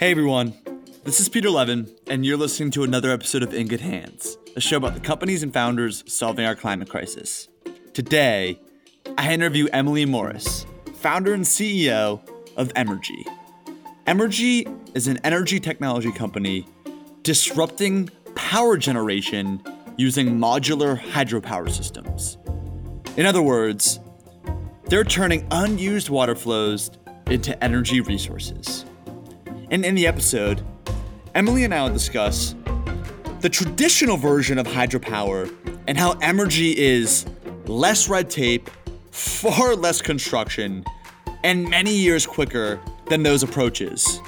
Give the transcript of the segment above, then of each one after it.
Hey everyone, this is Peter Levin, and you're listening to another episode of In Good Hands, a show about the companies and founders solving our climate crisis. Today, I interview Emily Morris, founder and CEO of Emrgy. Emrgy is an energy technology company disrupting power generation using modular hydropower systems. In other words, they're turning unused water flows into energy resources. And in the episode, Emily and I will discuss the traditional version of hydropower and how Emrgy is less red tape, far less construction, and many years quicker than those approaches,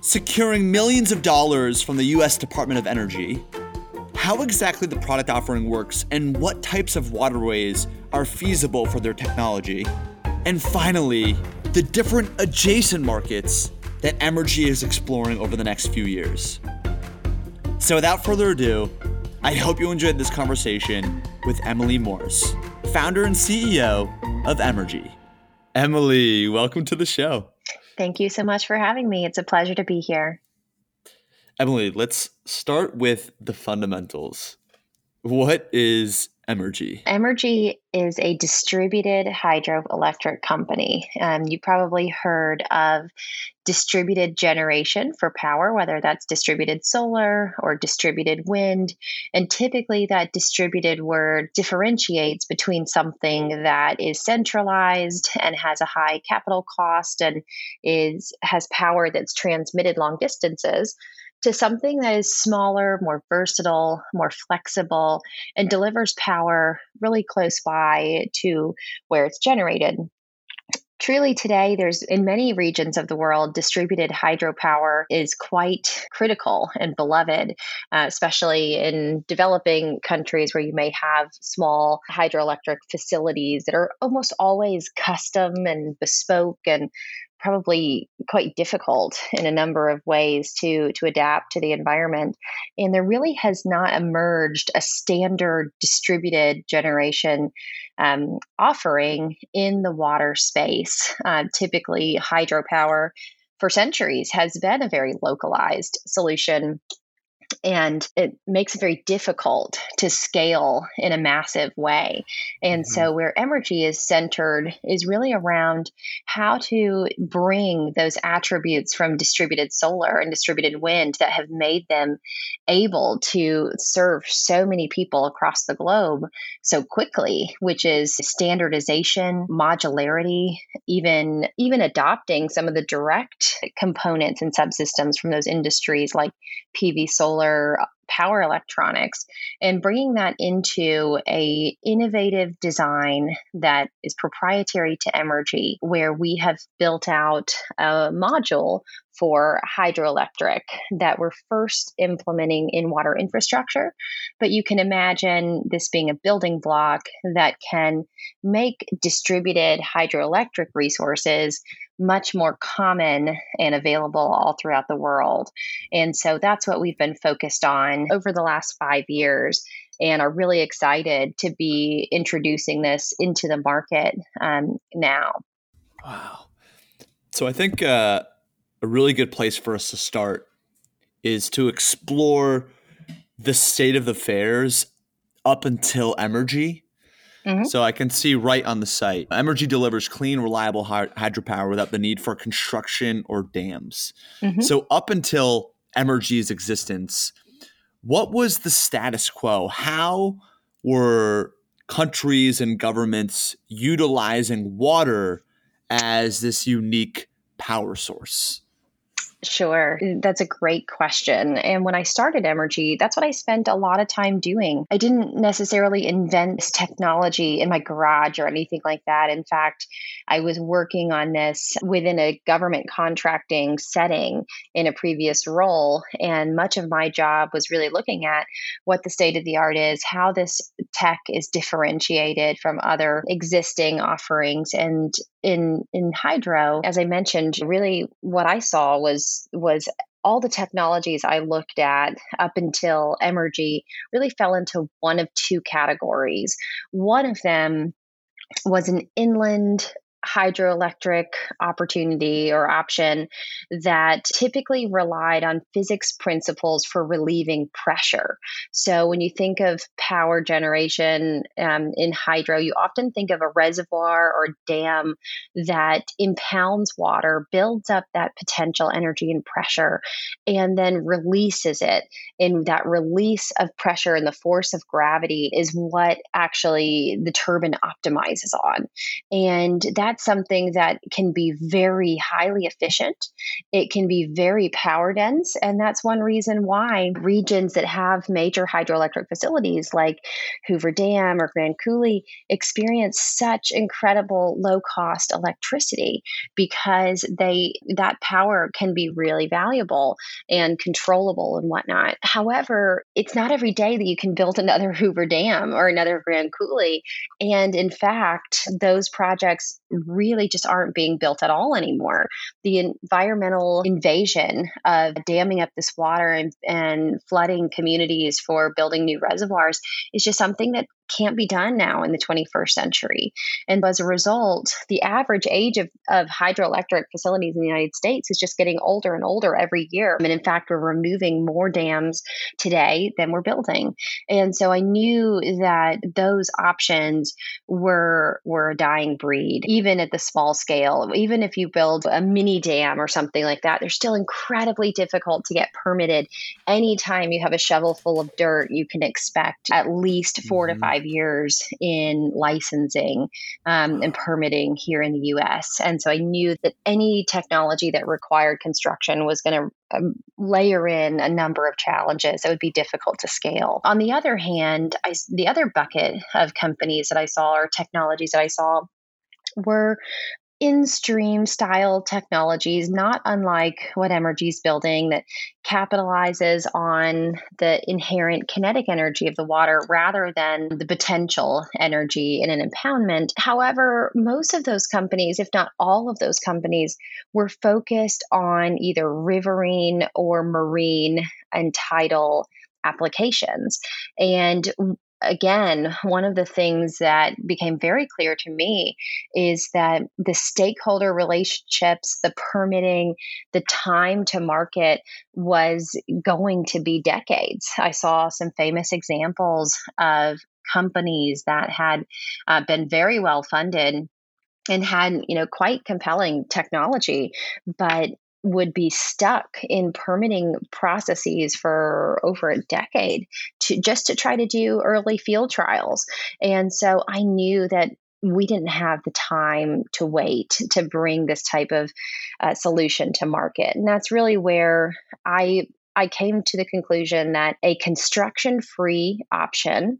securing millions of dollars from the US Department of Energy, how exactly the product offering works, and what types of waterways are feasible for their technology, and finally, the different adjacent markets that Emrgy is exploring over the next few years. So, without further ado, I hope you enjoyed this conversation with Emily Morris, founder and CEO of Emrgy. Emily, welcome to the show. Thank you so much for having me. It's a pleasure to be here. Emily, let's start with the fundamentals. What is Emrgy? Emrgy is a distributed hydroelectric company. Um, you probably heard of distributed generation for power, whether that's distributed solar or distributed wind. And typically, that distributed word differentiates between something that is centralized and has a high capital cost and is has power that's transmitted long distances to something that is smaller, more versatile, more flexible, and delivers power really close by to where it's generated. Truly, today, there's in many regions of the world, distributed hydropower is quite critical and beloved, uh, especially in developing countries where you may have small hydroelectric facilities that are almost always custom and bespoke and probably quite difficult in a number of ways to to adapt to the environment. And there really has not emerged a standard distributed generation um, offering in the water space. Uh, typically hydropower for centuries has been a very localized solution and it makes it very difficult to scale in a massive way. And mm-hmm. so, where Emrgy is centered is really around how to bring those attributes from distributed solar and distributed wind that have made them able to serve so many people across the globe so quickly, which is standardization, modularity, even even adopting some of the direct components and subsystems from those industries like PV solar solar power electronics and bringing that into a innovative design that is proprietary to Emrgy where we have built out a module for hydroelectric that we're first implementing in water infrastructure but you can imagine this being a building block that can make distributed hydroelectric resources much more common and available all throughout the world. And so that's what we've been focused on over the last five years and are really excited to be introducing this into the market um, now. Wow. So I think uh, a really good place for us to start is to explore the state of the affairs up until Emrgy Mm-hmm. So I can see right on the site. Emrgy delivers clean, reliable hydropower without the need for construction or dams. Mm-hmm. So up until Emrgy's existence, what was the status quo? How were countries and governments utilizing water as this unique power source? Sure. That's a great question. And when I started Emrgy, that's what I spent a lot of time doing. I didn't necessarily invent this technology in my garage or anything like that. In fact, I was working on this within a government contracting setting in a previous role. And much of my job was really looking at what the state of the art is, how this tech is differentiated from other existing offerings. And in in hydro, as I mentioned, really what I saw was was all the technologies I looked at up until Emrgy really fell into one of two categories. One of them was an inland hydroelectric opportunity or option that typically relied on physics principles for relieving pressure. So, when you think of power generation um, in hydro, you often think of a reservoir or dam that impounds water, builds up that potential energy and pressure, and then releases it. And that release of pressure and the force of gravity is what actually the turbine optimizes on. And that's something that can be very highly efficient. It can be very power dense. And that's one reason why regions that have major hydroelectric facilities like Hoover Dam or Grand Coulee experience such incredible low cost electricity because they that power can be really valuable and controllable and whatnot. However, it's not every day that you can build another Hoover Dam or another Grand Coulee. And in fact, those projects really just aren't being built at all anymore. The environmental invasion of damming up this water and, and flooding communities for building new reservoirs is just something that can't be done now in the 21st century. And as a result, the average age of, of hydroelectric facilities in the United States is just getting older and older every year. And in fact, we're removing more dams today than we're building. And so I knew that those options were were a dying breed, even at the small scale. Even if you build a mini dam or something like that, they're still incredibly difficult to get permitted. Anytime you have a shovel full of dirt, you can expect at least 4 mm-hmm. to five five years in licensing um, and permitting here in the US. And so I knew that any technology that required construction was going to um, layer in a number of challenges that would be difficult to scale. On the other hand, I, the other bucket of companies that I saw or technologies that I saw were in stream style technologies, not unlike what Emrgy is building, that capitalizes on the inherent kinetic energy of the water rather than the potential energy in an impoundment. However, most of those companies, if not all of those companies, were focused on either riverine or marine and tidal applications. And again, one of the things that became very clear to me is that the stakeholder relationships, the permitting, the time to market was going to be decades. I saw some famous examples of companies that had uh, been very well funded and had you know quite compelling technology but would be stuck in permitting processes for over a decade to just to try to do early field trials. And so I knew that we didn't have the time to wait to bring this type of uh, solution to market. And that's really where I I came to the conclusion that a construction free option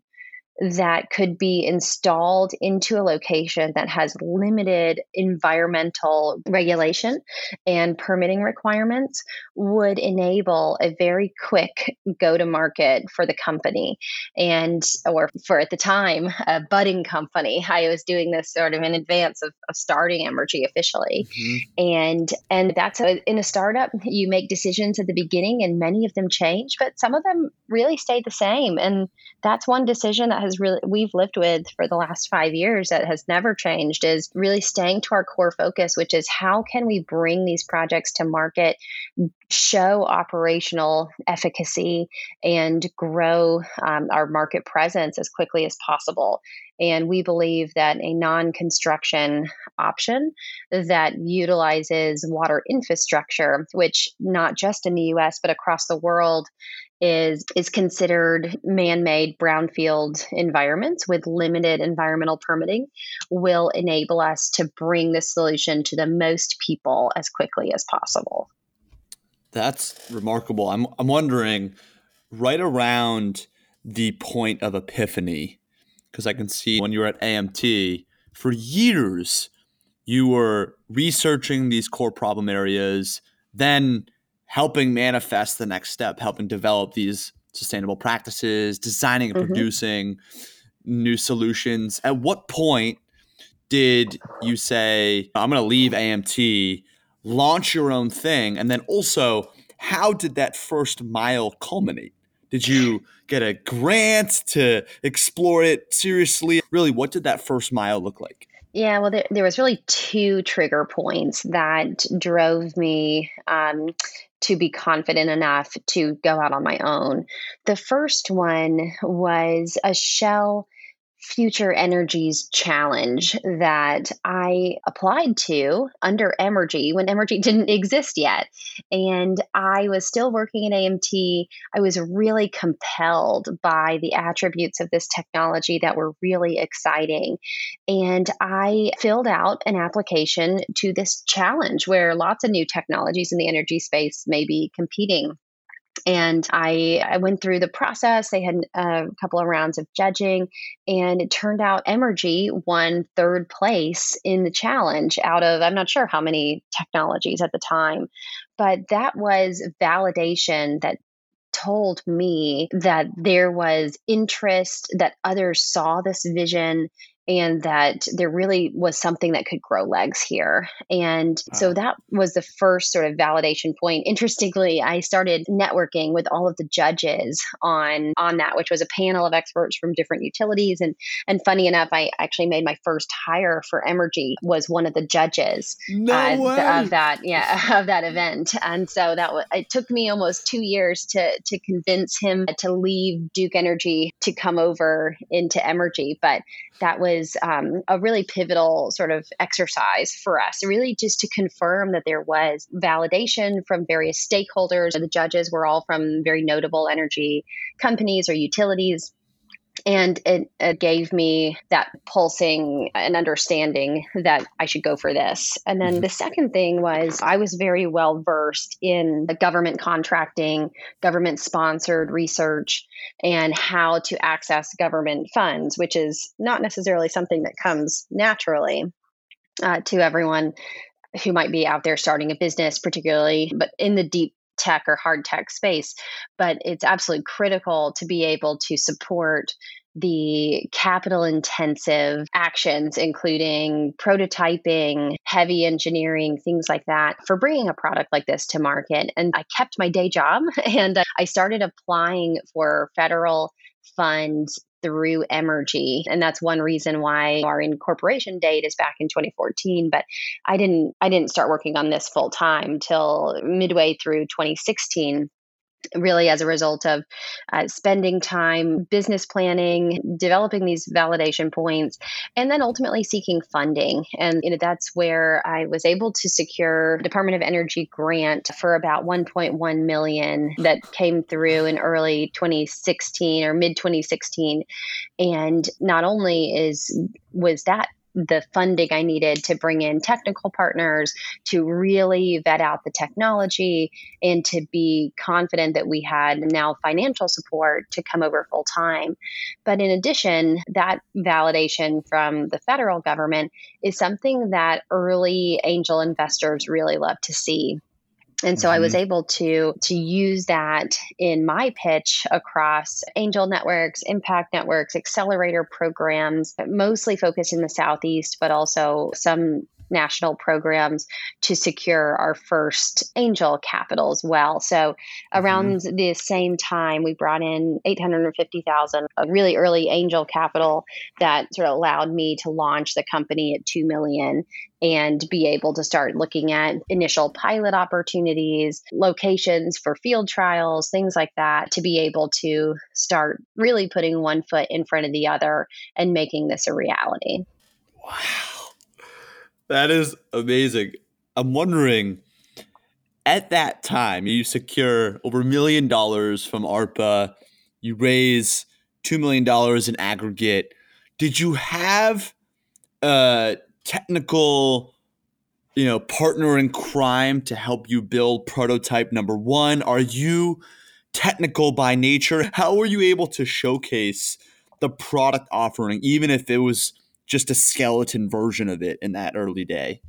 that could be installed into a location that has limited environmental regulation and permitting requirements would enable a very quick go to market for the company and or for at the time a budding company. I was doing this sort of in advance of, of starting Emrgy officially. Mm-hmm. and and that's a, in a startup you make decisions at the beginning and many of them change but some of them really stay the same. And that's one decision that has has really we've lived with for the last five years that has never changed is really staying to our core focus, which is how can we bring these projects to market, show operational efficacy, and grow um, our market presence as quickly as possible. And we believe that a non construction option that utilizes water infrastructure, which not just in the US, but across the world, is is considered man-made brownfield environments with limited environmental permitting will enable us to bring the solution to the most people as quickly as possible. That's remarkable. I'm I'm wondering right around the point of epiphany because I can see when you were at AMT for years you were researching these core problem areas then helping manifest the next step, helping develop these sustainable practices, designing and mm-hmm. producing new solutions. At what point did you say, I'm going to leave AMT, launch your own thing? And then also, how did that first mile culminate? Did you get a grant to explore it seriously? Really, what did that first mile look like? Yeah, well, there, there was really two trigger points that drove me um, to be confident enough to go out on my own. The first one was a Shell Future Energies challenge that I applied to under Emrgy when Emrgy didn't exist yet. And I was still working at AMT. I was really compelled by the attributes of this technology that were really exciting. And I filled out an application to this challenge where lots of new technologies in the energy space may be competing and I, I went through the process. They had uh, a couple of rounds of judging, and it turned out Emrgy won third place in the challenge out of I'm not sure how many technologies at the time, but that was validation that told me that there was interest, that others saw this vision, and that there really was something that could grow legs here. And so that was the first sort of validation point. Interestingly, I started networking with all of the judges on on that, which was a panel of experts from different utilities. And and funny enough, I actually made my first hire for Emrgy was one of the judges no uh, of that yeah of that event. And so that was it took me almost two years to to convince him to leave Duke Energy to come over into Emrgy, but that was um, a really pivotal sort of exercise for us, really just to confirm that there was validation from various stakeholders. The judges were all from very notable energy companies or utilities and it, it, gave me that pulsing and understanding that I should go for this. And then mm-hmm. the second thing was I was very well versed in government contracting, government sponsored research, and how to access government funds, which is not necessarily something that comes naturally uh, to everyone who might be out there starting a business, particularly, but in the deep tech or hard tech space, but it's absolutely critical to be able to support the capital intensive actions, including prototyping, heavy engineering, things like that, for bringing a product like this to market. And I kept my day job and I started applying for federal funds through Emrgy. And that's one reason why our incorporation date is back in 2014. But I didn't I didn't start working on this full time till midway through 2016 really as a result of uh, spending time business planning developing these validation points and then ultimately seeking funding. And you know that's where i was able to secure department of energy grant for about 1.1 million that came through in early 2016 or mid 2016 and not only is was that the funding I needed to bring in technical partners to really vet out the technology and to be confident that we had now financial support to come over full time. But in addition, that validation from the federal government is something that early angel investors really love to see and so mm-hmm. I was mm-hmm. able to to use that in my pitch across angel networks, impact networks, accelerator programs, mostly focused in the southeast, but also some national programs to secure our first angel capital as well. So around mm-hmm. the same time, we brought in 850,000 of really early angel capital that sort of allowed me to launch the company at 2 million and be able to start looking at initial pilot opportunities, locations for field trials, things like that, to be able to start really putting one foot in front of the other and making this a reality. Wow. That is amazing. I'm wondering, at that time, you secure over a million dollars from ARPA, you raise $2 million in aggregate. Did you have a technical, you know, partner in crime to help you build prototype number one? Are you technical by nature? How were you able to showcase the product offering, even if it was – just a skeleton version of it in that early day?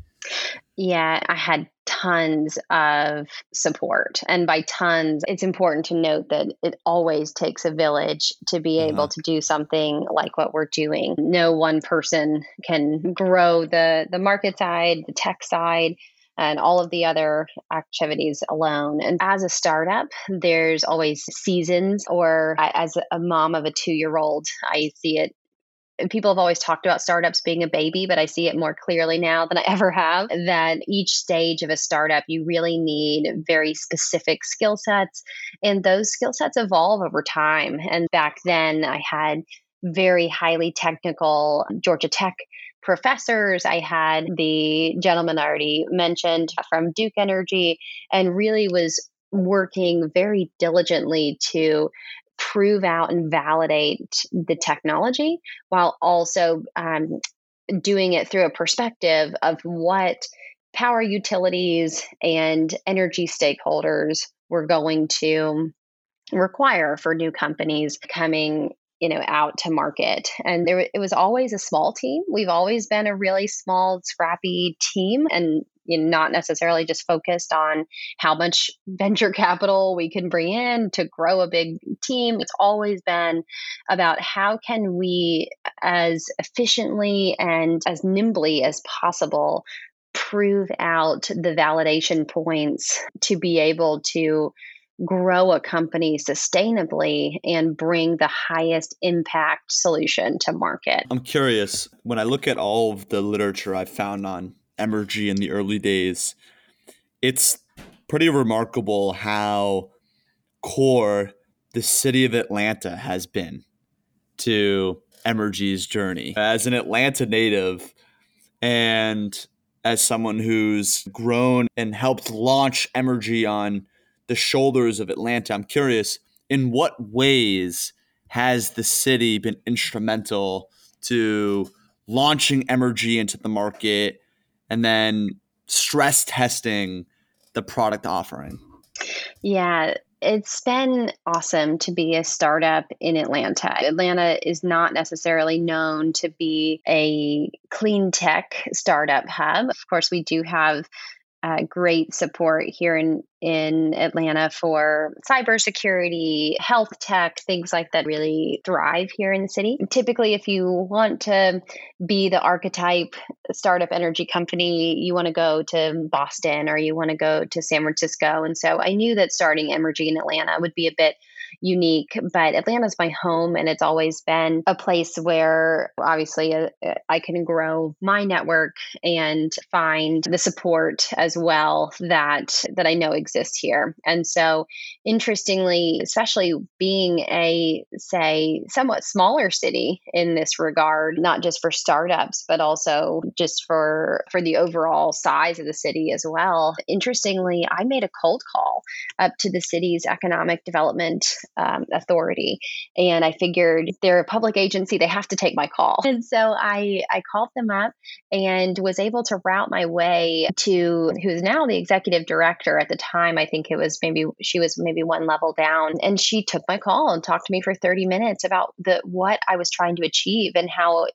Yeah, I had tons of support. And by tons, it's important to note that it always takes a village to be uh-huh. able to do something like what we're doing. No one person can grow the the market side, the tech side, and all of the other activities alone. And as a startup, there's always seasons, or as a mom of a two year old, I see it people have always talked about startups being a baby, but I see it more clearly now than I ever have that each stage of a startup, you really need very specific skill sets. And those skill sets evolve over time. And back then, I had very highly technical Georgia Tech professors. I had the gentleman I already mentioned from Duke Energy and really was working very diligently to prove out and validate the technology while also um, doing it through a perspective of what power utilities and energy stakeholders were going to require for new companies coming you know out to market. And there it was always a small team. We've always been a really small scrappy team and you know, not necessarily just focused on how much venture capital we can bring in to grow a big team it's always been about how can we as efficiently and as nimbly as possible prove out the validation points to be able to grow a company sustainably and bring the highest impact solution to market. I'm curious, when I look at all of the literature I've found on Emrgy in the early days, it's pretty remarkable how core the city of Atlanta has been to Emrgy's journey. As an Atlanta native and as someone who's grown and helped launch Emrgy on the shoulders of Atlanta. I'm curious, in what ways has the city been instrumental to launching Emrgy into the market and then stress testing the product offering? Yeah, it's been awesome to be a startup in Atlanta. Atlanta is not necessarily known to be a clean tech startup hub. Of course, we do have uh, great support here in in Atlanta for cybersecurity, health tech, things like that really thrive here in the city. Typically, if you want to be the archetype startup energy company, you want to go to Boston or you want to go to San Francisco. And so I knew that starting Emrgy in Atlanta would be a bit unique. But Atlanta's my home, and it's always been a place where obviously uh, uh, I can grow my network and find the support as well that that I know exists here. And so, interestingly, especially being a say somewhat smaller city in this regard, not just for startups, but also just for for the overall size of the city as well. Interestingly, I made a cold call up to the city's economic development um, authority. And I figured they're a public agency, they have to take my call. And so I, I called them up and was able to route my way to who's now the executive director. At the time, I think it was maybe she was maybe one level down. And she took my call and talked to me for 30 minutes about the what I was trying to achieve and how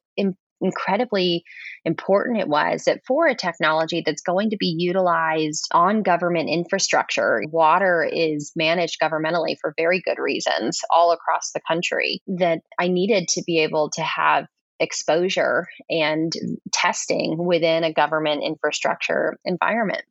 incredibly important it was that for a technology that's going to be utilized on government infrastructure, water is managed governmentally for very good reasons all across the country, that I needed to be able to have exposure and testing within a government infrastructure environment.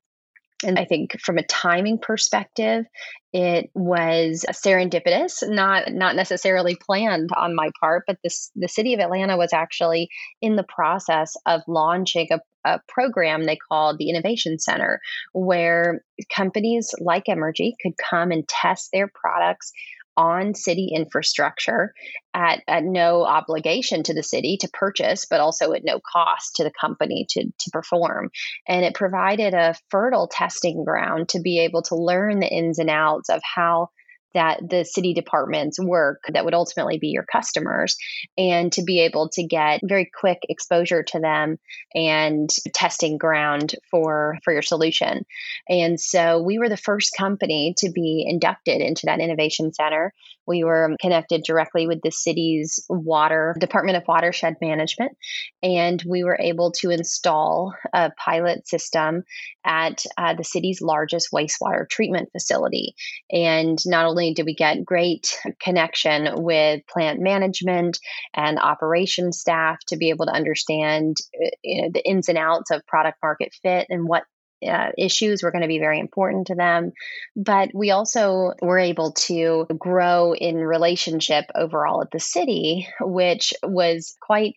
And I think from a timing perspective, it was serendipitous, not not necessarily planned on my part, but this the city of Atlanta was actually in the process of launching a, a program they called the Innovation Center, where companies like Emrgy could come and test their products on city infrastructure at, at no obligation to the city to purchase, but also at no cost to the company to, to perform. And it provided a fertile testing ground to be able to learn the ins and outs of how that the city departments work that would ultimately be your customers and to be able to get very quick exposure to them and testing ground for for your solution. And so we were the first company to be inducted into that innovation center we were connected directly with the city's water department of watershed management and we were able to install a pilot system at uh, the city's largest wastewater treatment facility. And not only did we get great connection with plant management and operation staff to be able to understand uh, you know, the ins and outs of product market fit and what uh, issues were going to be very important to them. But we also were able to grow in relationship overall at the city, which was quite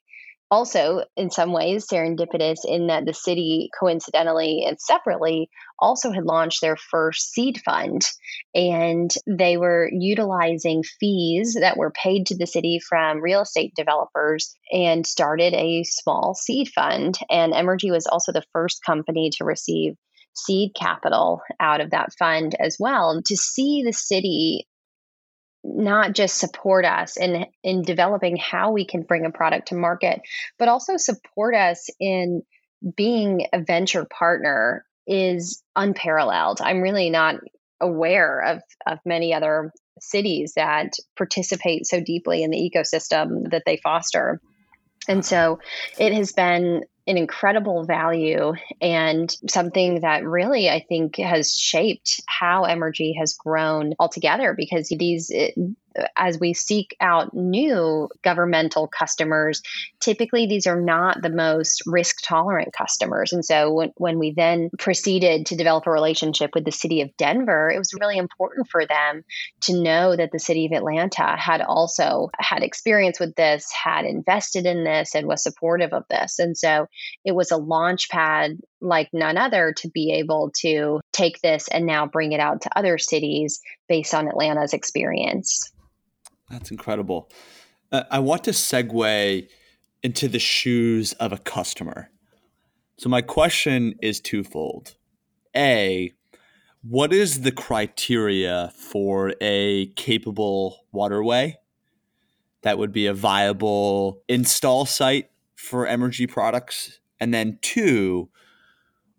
also in some ways serendipitous in that the city coincidentally and separately also had launched their first seed fund. And they were utilizing fees that were paid to the city from real estate developers and started a small seed fund. And Emrgy was also the first company to receive seed capital out of that fund as well. To see the city not just support us in in developing how we can bring a product to market, but also support us in being a venture partner is unparalleled. I'm really not aware of of many other cities that participate so deeply in the ecosystem that they foster. And so it has been an incredible value and something that really I think has shaped how Emrgy has grown altogether because these as we seek out new governmental customers, typically these are not the most risk tolerant customers. And so when, when we then proceeded to develop a relationship with the city of Denver, it was really important for them to know that the city of Atlanta had also had experience with this, had invested in this, and was supportive of this. And so it was a launch pad like none other to be able to take this and now bring it out to other cities based on Atlanta's experience. That's incredible. Uh, I want to segue into the shoes of a customer. So, my question is twofold. A, what is the criteria for a capable waterway that would be a viable install site for Emrgy products? And then, two,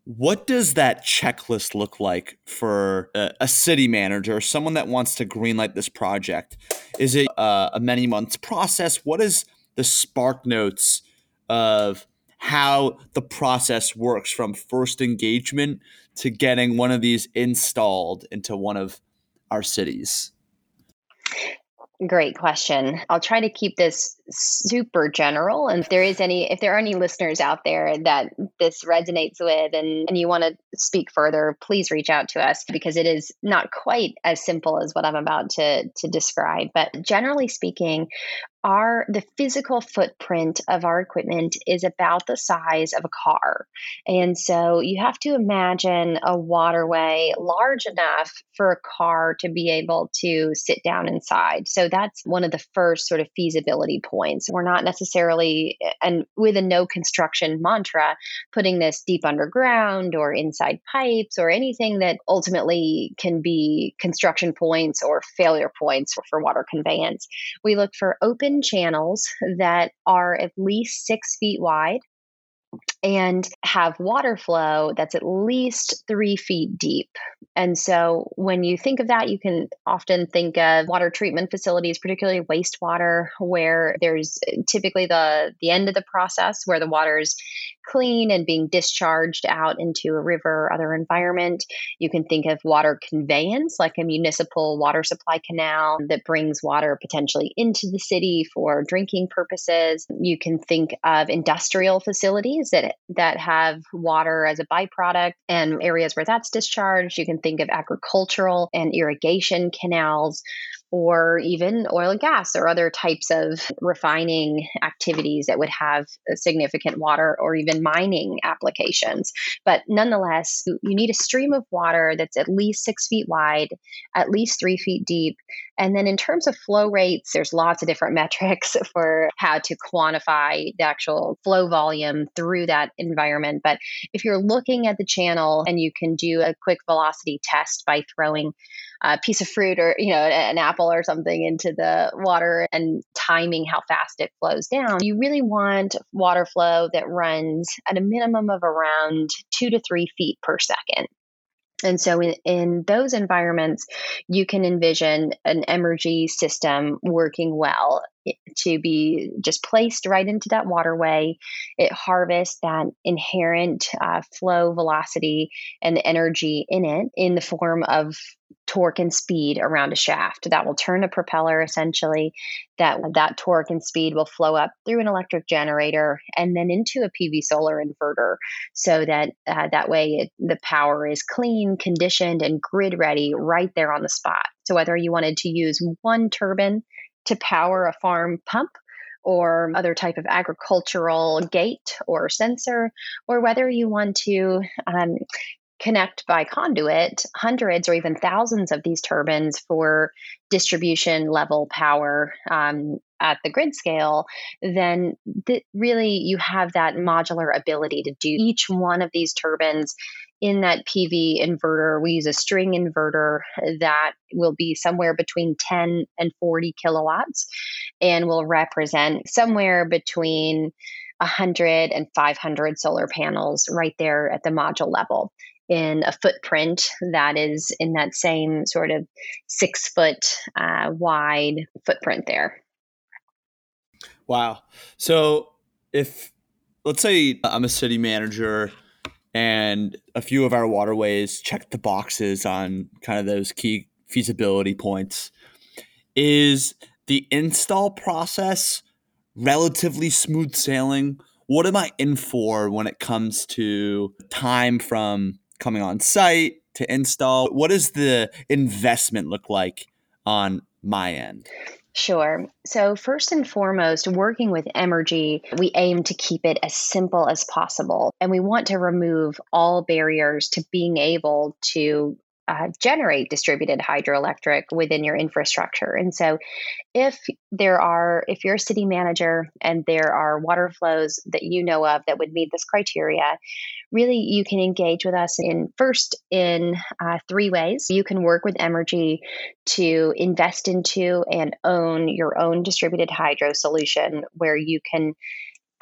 what does that checklist look like for a, a, city manager, someone that wants to greenlight this project? Is it uh, a many months process? What is the spark notes of how the process works from first engagement to getting one of these installed into one of our cities? Great question. I'll try to keep this super general. And if there is any, if there are any listeners out there that this resonates with and, and you want to speak further, please reach out to us because it is not quite as simple as what I'm about to, to describe. But generally speaking, our the physical footprint of our equipment is about the size of a car. And so you have to imagine a waterway large enough for a car to be able to sit down inside. So that's one of the first sort of feasibility points. We're not necessarily and with a no construction mantra putting this deep underground or inside pipes or anything that ultimately can be construction points or failure points for water conveyance. We look for open channels that are at least six feet wide and have water flow that's at least three feet deep. And so when you think of that, you can often think of water treatment facilities, particularly wastewater, where there's typically the, the end of the process where the water is clean and being discharged out into a river or other environment. You can think of water conveyance, like a municipal water supply canal that brings water potentially into the city for drinking purposes. You can think of industrial facilities that that have water as a byproduct and areas where that's discharged. You can think of agricultural and irrigation canals or even oil and gas or other types of refining activities that would have significant water or even mining applications. But nonetheless, you need a stream of water that's at least six feet wide, at least three feet deep. And then in terms of flow rates, there's lots of different metrics for how to quantify the actual flow volume through that environment. But if you're looking at the channel and you can do a quick velocity test by throwing a piece of fruit or you know an apple or something into the water and timing how fast it flows down. You really want water flow that runs at a minimum of around two to three feet per second. And so, in, in those environments, you can envision an energy system working well to be just placed right into that waterway. It harvests that inherent uh, flow velocity and the energy in it in the form of torque and speed around a shaft. That will turn a propeller essentially. That that torque and speed will flow up through an electric generator and then into a pv solar inverter so that uh, that way it, the power is clean conditioned and grid ready right there on the spot. So whether you wanted to use one turbine to power a farm pump or other type of agricultural gate or sensor, or whether you want to um, connect by conduit hundreds or even thousands of these turbines for distribution level power um, at the grid scale, then th- really you have that modular ability to do each one of these turbines in that PV inverter. We use a string inverter that will be somewhere between 10 and 40 kilowatts and will represent somewhere between 100 and 500 solar panels right there at the module level in a footprint that is in that same sort of six foot uh, wide footprint there. Wow. So if, let's say I'm a city manager and a few of our waterways check the boxes on kind of those key feasibility points, is the install process relatively smooth sailing? What am I in for when it comes to time from coming on site to install? What does the investment look like on my end? Sure. So, first and foremost, working with Emrgy, we aim to keep it as simple as possible. And we want to remove all barriers to being able to uh, generate distributed hydroelectric within your infrastructure. And so, if there are, if you're a city manager and there are water flows that you know of that would meet this criteria, really you can engage with us in first in uh, three ways. You can work with Emrgy to invest into and own your own distributed hydro solution where you can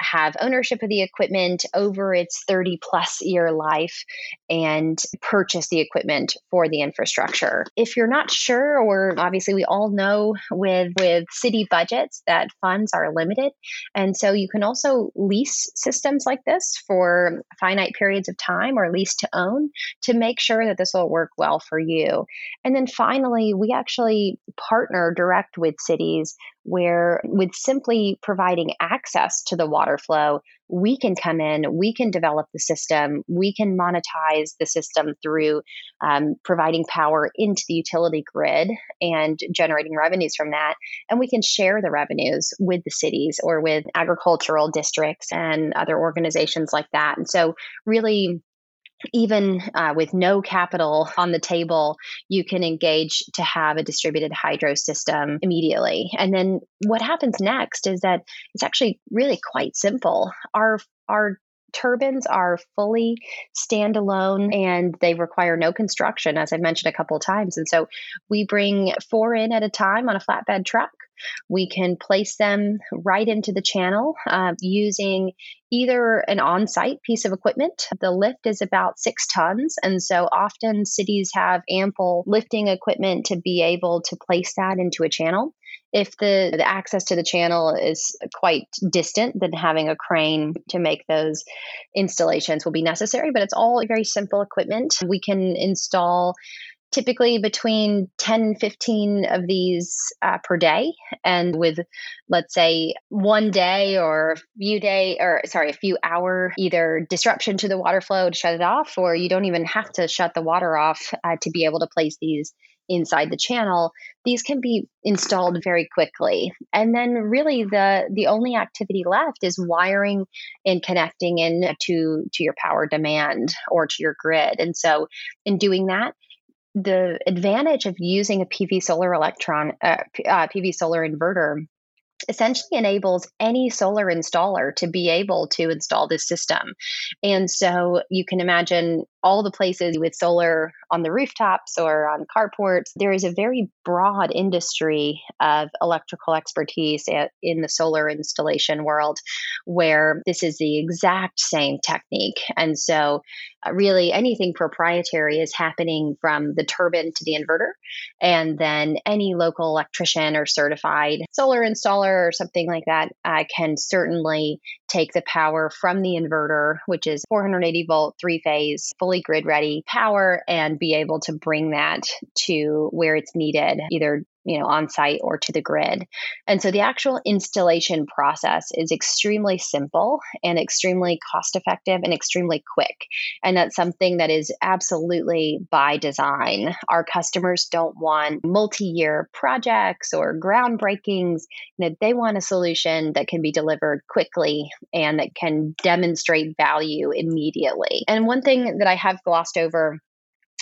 have ownership of the equipment over its 30 plus year life and purchase the equipment for the infrastructure. If you're not sure or obviously we all know with with city budgets that funds are limited and so you can also lease systems like this for finite periods of time or lease to own to make sure that this will work well for you. And then finally, we actually partner direct with cities where with simply providing access to the water flow, we can come in, we can develop the system, we can monetize the system through um, providing power into the utility grid and generating revenues from that. And we can share the revenues with the cities or with agricultural districts and other organizations like that. And so, really, even uh, with no capital on the table, you can engage to have a distributed hydro system immediately. And then what happens next is that it's actually really quite simple. Our our turbines are fully standalone and they require no construction, as I've mentioned a couple of times. And so we bring four in at a time on a flatbed truck. We can place them right into the channel uh, using either an on site piece of equipment. The lift is about six tons. And so often cities have ample lifting equipment to be able to place that into a channel. If the, the access to the channel is quite distant, then having a crane to make those installations will be necessary. But it's all very simple equipment. We can install typically between 10 15 of these uh, per day and with let's say one day or a few day or sorry a few hour either disruption to the water flow to shut it off or you don't even have to shut the water off uh, to be able to place these inside the channel these can be installed very quickly and then really the the only activity left is wiring and connecting in to to your power demand or to your grid and so in doing that the advantage of using a PV solar electron, uh, uh, PV solar inverter essentially enables any solar installer to be able to install this system. And so you can imagine all the places with solar on the rooftops or on carports. There is a very broad industry of electrical expertise in the solar installation world where this is the exact same technique. And so, uh, really, anything proprietary is happening from the turbine to the inverter. And then any local electrician or certified solar installer or something like that uh, can certainly take the power from the inverter, which is 480 volt, three phase, fully grid ready power, and be able to bring that to where it's needed, either you know, on site or to the grid. And so the actual installation process is extremely simple and extremely cost effective and extremely quick. And that's something that is absolutely by design. Our customers don't want multi year projects or groundbreakings. You know, they want a solution that can be delivered quickly and that can demonstrate value immediately. And one thing that I have glossed over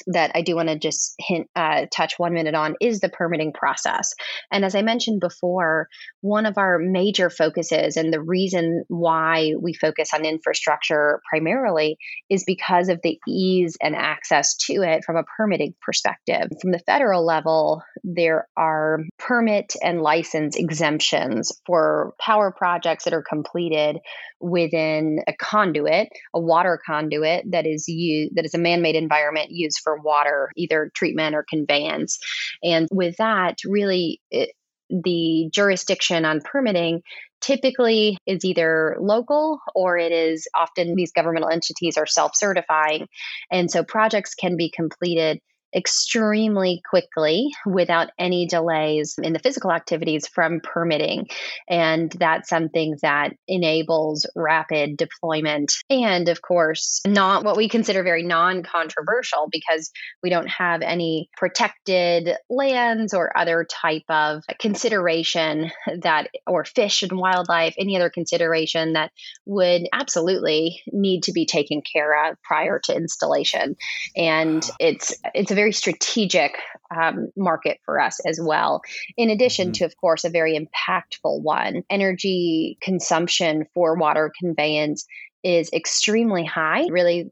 that I do want to just hint, uh, touch one minute on is the permitting process. And as I mentioned before, one of our major focuses and the reason why we focus on infrastructure primarily is because of the ease and access to it from a permitting perspective. From the federal level, there are permit and license exemptions for power projects that are completed within a conduit, a water conduit that is used that is a man-made environment used for water, either treatment or conveyance. And with that, really it, the jurisdiction on permitting typically is either local or it is often these governmental entities are self certifying. And so projects can be completed extremely quickly without any delays in the physical activities from permitting. And that's something that enables rapid deployment. And of course, not what we consider very non controversial because we don't have any protected lands or other type of consideration that, or fish and wildlife, any other consideration that would absolutely need to be taken care of prior to installation. And it's, it's a very very strategic um, market for us as well. In addition mm-hmm. to, of course, a very impactful one, energy consumption for water conveyance is extremely high, really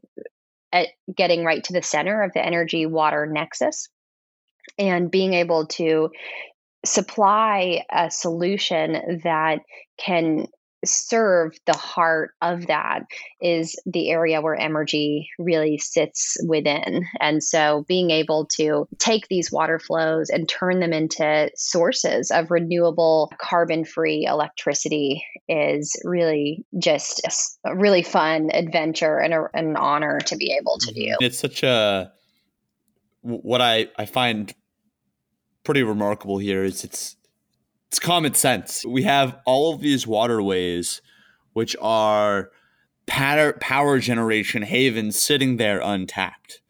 at getting right to the center of the energy water nexus and being able to supply a solution that can serve the heart of that is the area where energy really sits within. And so being able to take these water flows and turn them into sources of renewable carbon free electricity is really just a really fun adventure and a, an honor to be able to mm-hmm. do. It's such a, what I, I find pretty remarkable here is it's it's common sense. We have all of these waterways, which are power, power generation havens sitting there untapped.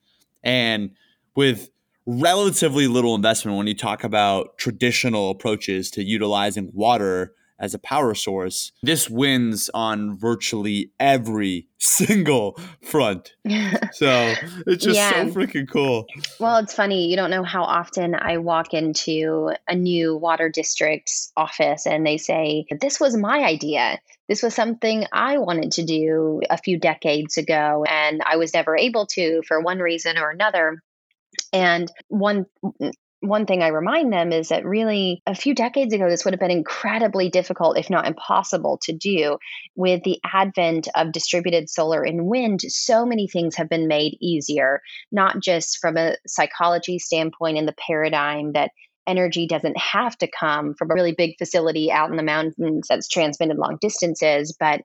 And with relatively little investment, when you talk about traditional approaches to utilizing water as a power source, this wins on virtually every single front. so it's just yeah. so freaking cool. Well, it's funny. You don't know how often I walk into a new water district's office and they say, This was my idea. This was something I wanted to do a few decades ago, and I was never able to for one reason or another. And one one thing I remind them is that really a few decades ago, this would have been incredibly difficult, if not impossible, to do. With the advent of distributed solar and wind, so many things have been made easier, not just from a psychology standpoint in the paradigm that energy doesn't have to come from a really big facility out in the mountains that's transmitted long distances, but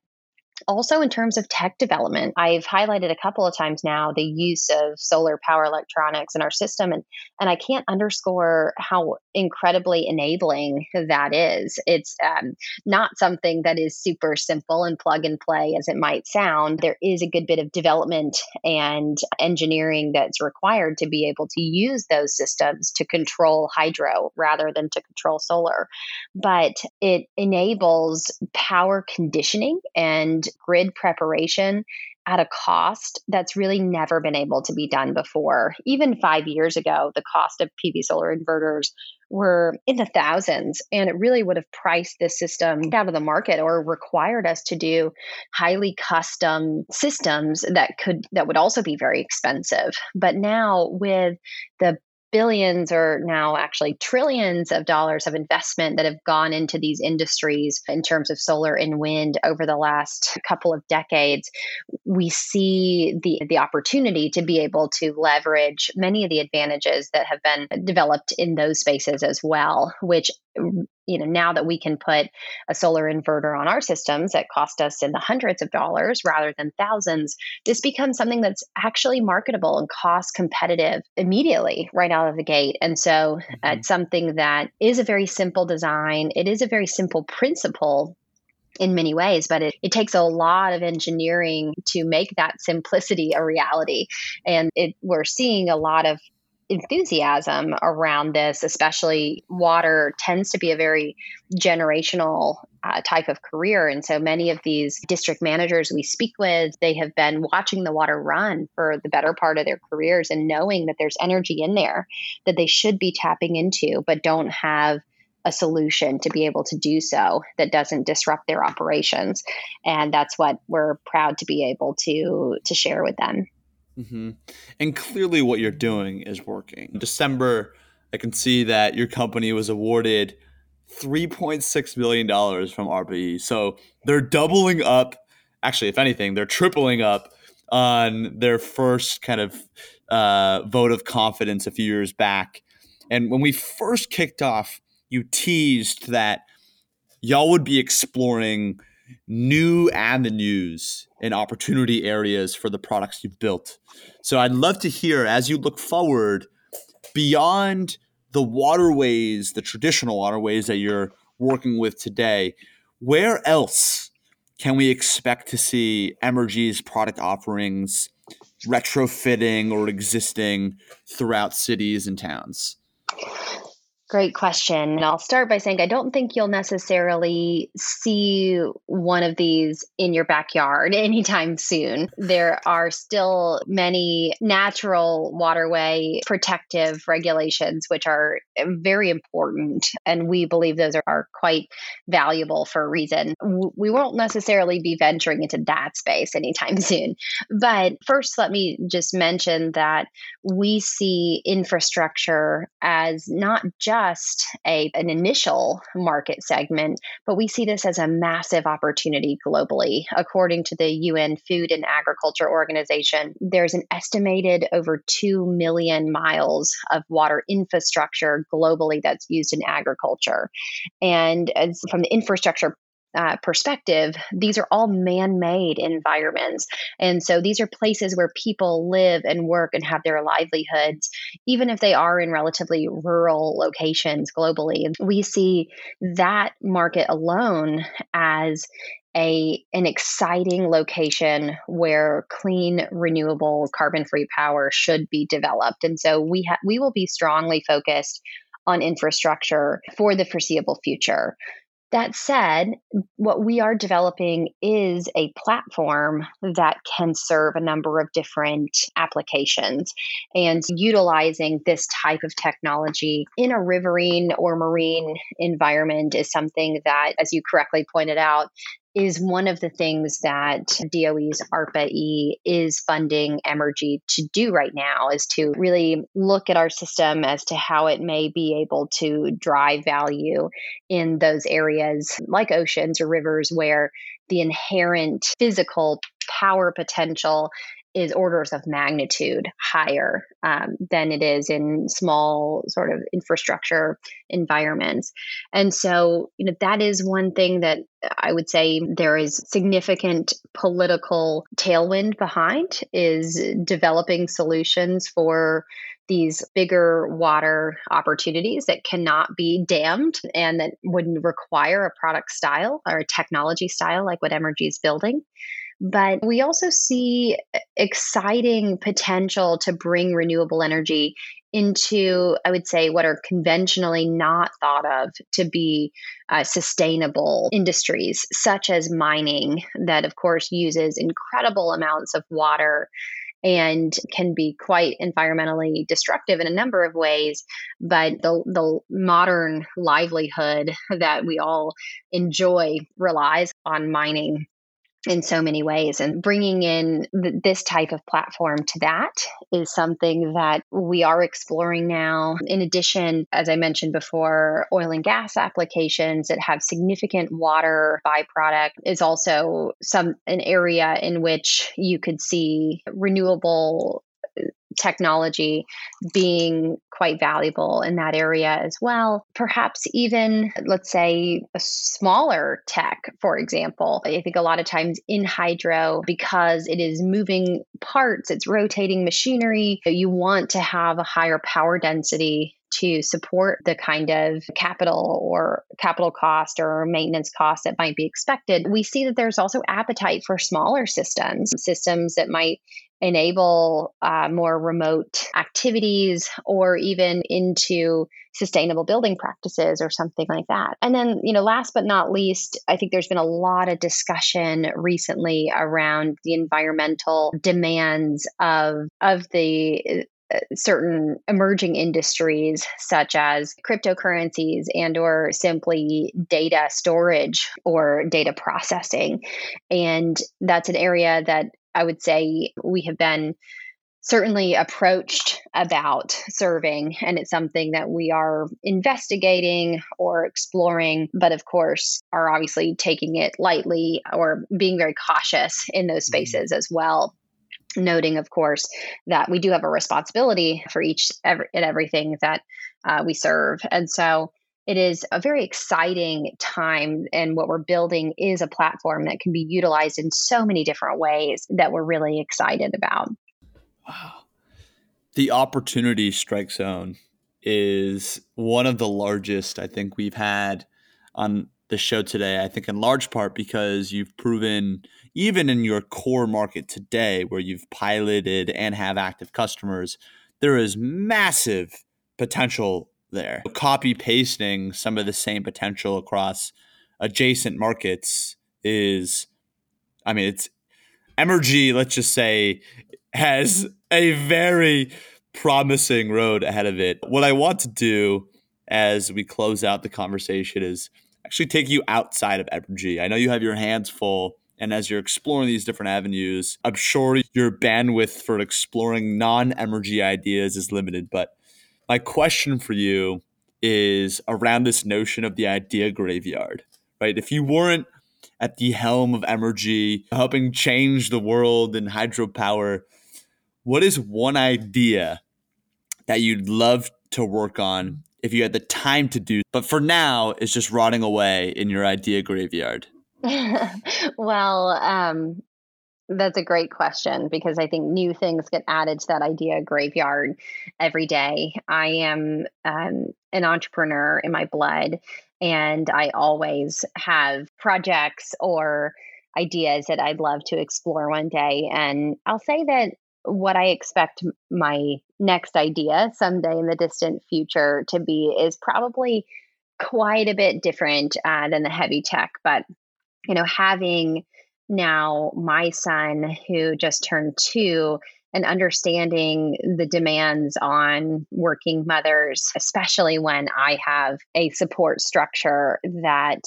also, in terms of tech development, I've highlighted a couple of times now the use of solar power electronics in our system, and, and I can't underscore how incredibly enabling that is. It's um, not something that is super simple and plug and play as it might sound. There is a good bit of development and engineering that's required to be able to use those systems to control hydro rather than to control solar. But it enables power conditioning and grid preparation at a cost that's really never been able to be done before. Even five years ago, the cost of PV solar inverters were in the thousands, and it really would have priced this system out of the market or required us to do highly custom systems that could that would also be very expensive. But now with the billions or now actually trillions of dollars of investment that have gone into these industries in terms of solar and wind over the last couple of decades. We see the the opportunity to be able to leverage many of the advantages that have been developed in those spaces as well which you know now that we can put a solar inverter on our systems that cost us in the hundreds of dollars rather than thousands this becomes something that's actually marketable and cost competitive immediately right out of the gate and so mm-hmm. it's something that is a very simple design it is a very simple principle in many ways, but it, it takes a lot of engineering to make that simplicity a reality. And it, we're seeing a lot of enthusiasm around this, especially water tends to be a very generational uh, type of career. And so many of these district managers we speak with, they have been watching the water run for the better part of their careers and knowing that there's energy in there that they should be tapping into, but don't have a solution to be able to do so that doesn't disrupt their operations and that's what we're proud to be able to to share with them mm-hmm. and clearly what you're doing is working. In december i can see that your company was awarded 3.6 million dollars from ARPA-E so they're doubling up actually if anything they're tripling up on their first kind of uh, vote of confidence a few years back. And when we first kicked off you teased that y'all would be exploring new avenues and opportunity areas for the products you've built. So I'd love to hear as you look forward beyond the waterways, the traditional waterways that you're working with today, where else can we expect to see Emrgy's product offerings retrofitting or existing throughout cities and towns? Great question. And I'll start by saying I don't think you'll necessarily see one of these in your backyard anytime soon. There are still many natural waterway protective regulations, which are very important. And we believe those are, are quite valuable for a reason. We won't necessarily be venturing into that space anytime soon. But first, let me just mention that we see infrastructure as not just just a, an initial market segment, but we see this as a massive opportunity globally. According to the UN Food and Agriculture Organization, there's an estimated over 2 million miles of water infrastructure globally that's used in agriculture. And as from the infrastructure uh, perspective, these are all man made environments. And so these are places where people live and work and have their livelihoods, even if they are in relatively rural locations globally. We see that market alone as a an exciting location where clean renewable carbon free power should be developed and so we ha- we will be strongly focused on infrastructure for the foreseeable future that said, what we are developing is a platform that can serve a number of different applications. And utilizing this type of technology in a riverine or marine environment is something that, as you correctly pointed out, is one of the things that DOE's ARPA-E is funding Emrgy to do right now is to really look at our system as to how it may be able to drive value in those areas like oceans or rivers where the inherent physical power potential is orders of magnitude higher um, than it is in small sort of infrastructure environments. And so, you know, that is one thing that I would say there is significant political tailwind behind is developing solutions for these bigger water opportunities that cannot be dammed and that would require a product style or a technology style like what Emrgy is building. But we also see exciting potential to bring renewable energy into, I would say, what are conventionally not thought of to be uh, sustainable industries, such as mining, that of course uses incredible amounts of water and can be quite environmentally destructive in a number of ways. But the, the modern livelihood that we all enjoy relies on mining in so many ways. And bringing in th- this type of platform to that is something that we are exploring now. In addition, as I mentioned before, oil and gas applications that have significant water byproduct is also some an area in which you could see renewable technology being quite valuable in that area as well. Perhaps even, let's say, a smaller tech, for example. I think a lot of times in hydro, because it is moving parts, it's rotating machinery, you want to have a higher power density to support the kind of capital or capital cost or maintenance cost that might be expected. We see that there's also appetite for smaller systems, systems that might enable uh, more remote activities or even into sustainable building practices or something like that. And then, you know, last but not least, I think there's been a lot of discussion recently around the environmental demands of of the certain emerging industries such as cryptocurrencies and or simply data storage or data processing and that's an area that i would say we have been certainly approached about serving and it's something that we are investigating or exploring but of course are obviously taking it lightly or being very cautious in those mm-hmm. spaces as well noting, of course, that we do have a responsibility for each every, and everything that uh, we serve. And so it is a very exciting time. And what we're building is a platform that can be utilized in so many different ways that we're really excited about. Wow. The opportunity strike zone is one of the largest I think we've had on the show today. I think in large part because you've proven even in your core market today, where you've piloted and have active customers, there is massive potential there. Copy pasting some of the same potential across adjacent markets is, I mean, it's Emrgy, let's just say, has a very promising road ahead of it. What I want to do as we close out the conversation is actually take you outside of Emrgy. I know you have your hands full and as you're exploring these different avenues, I'm sure your bandwidth for exploring non Emrgy ideas is limited. But my question for you is around this notion of the idea graveyard, right? If you weren't at the helm of Emrgy, helping change the world in hydropower, what is one idea that you'd love to work on if you had the time to do, but for now it's just rotting away in your idea graveyard? well, um, that's a great question because I think new things get added to that idea graveyard every day. I am um, an entrepreneur in my blood, and I always have projects or ideas that I'd love to explore one day. And I'll say that what I expect my next idea someday in the distant future to be is probably quite a bit different uh, than the heavy tech, but you know, having now my son who just turned two and understanding the demands on working mothers, especially when I have a support structure that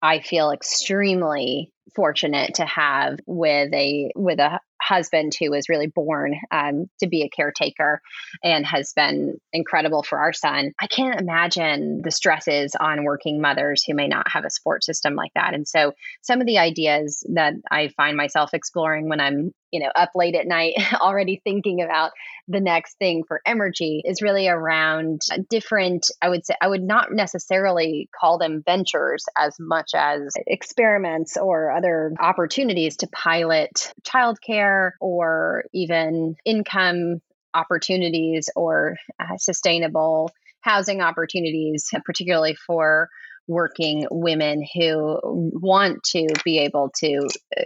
I feel extremely fortunate to have with a with a husband who was really born um, to be a caretaker and has been incredible for our son. I can't imagine the stresses on working mothers who may not have a support system like that. And so, some of the ideas that I find myself exploring when I'm you know up late at night already thinking about the next thing for Emrgy is really around different i would say i would not necessarily call them ventures as much as experiments or other opportunities to pilot childcare or even income opportunities or uh, sustainable housing opportunities particularly for working women who want to be able to uh,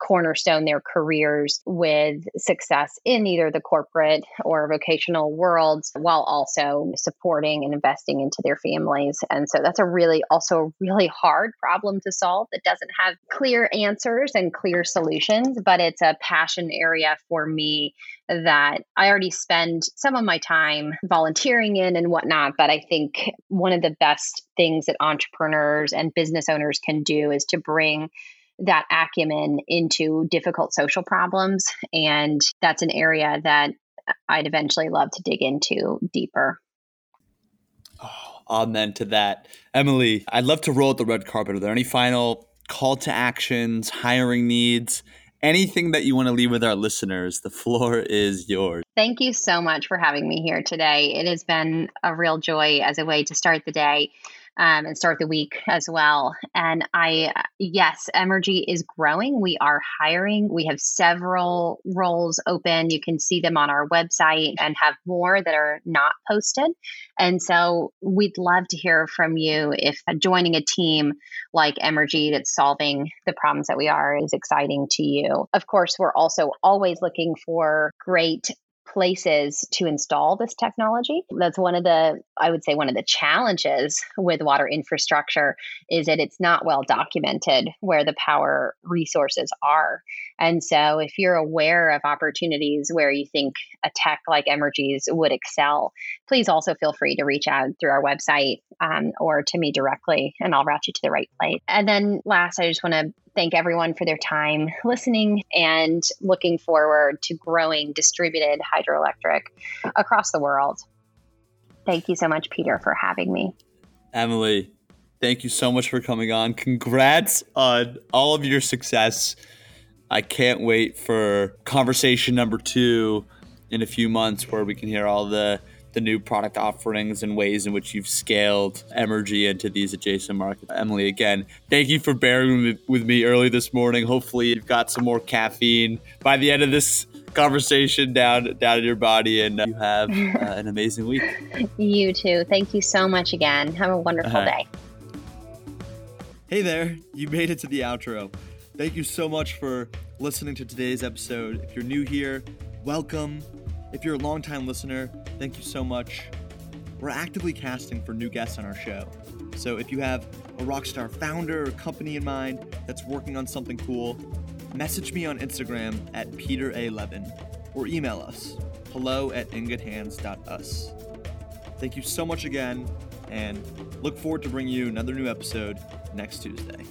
cornerstone their careers with success in either the corporate or vocational worlds while also supporting and investing into their families. And so that's a really also a really hard problem to solve that doesn't have clear answers and clear solutions, but it's a passion area for me that I already spend some of my time volunteering in and whatnot. But I think one of the best things that entrepreneurs and business owners can do is to bring that acumen into difficult social problems. And that's an area that I'd eventually love to dig into deeper. Oh, amen to that. Emily, I'd love to roll out the red carpet. Are there any final call to actions, hiring needs, anything that you want to leave with our listeners, the floor is yours. Thank you so much for having me here today. It has been a real joy as a way to start the day um, and start the week as well. And I, yes, Emrgy is growing. We are hiring. We have several roles open. You can see them on our website and have more that are not posted. And so we'd love to hear from you if joining a team like Emrgy that's solving the problems that we are is exciting to you. Of course, we're also always looking for great places to install this technology. That's one of the, I would say, one of the challenges with water infrastructure is that it's not well documented where the power resources are. And so, if you're aware of opportunities where you think a tech like Emrgy's would excel, please also feel free to reach out through our website um, or to me directly, and I'll route you to the right place. And then, last, I just want to thank everyone for their time listening and looking forward to growing distributed hydroelectric across the world. Thank you so much, Peter, for having me. Emily, thank you so much for coming on. Congrats on all of your success. I can't wait for conversation number two in a few months where we can hear all the the new product offerings and ways in which you've scaled Emrgy into these adjacent markets. Emily, again, thank you for bearing with me early this morning. Hopefully, you've got some more caffeine by the end of this conversation down down in your body, and you have uh, an amazing week. You too. Thank you so much again. Have a wonderful uh-huh. day. Hey there, you made it to the outro. Thank you so much for listening to today's episode. If you're new here, welcome. If you're a longtime listener, thank you so much. We're actively casting for new guests on our show. So if you have a rockstar founder or company in mind that's working on something cool, message me on Instagram at Peter A. Levin or email us hello at ingoodhands.us. Thank you so much again, and look forward to bringing you another new episode next Tuesday.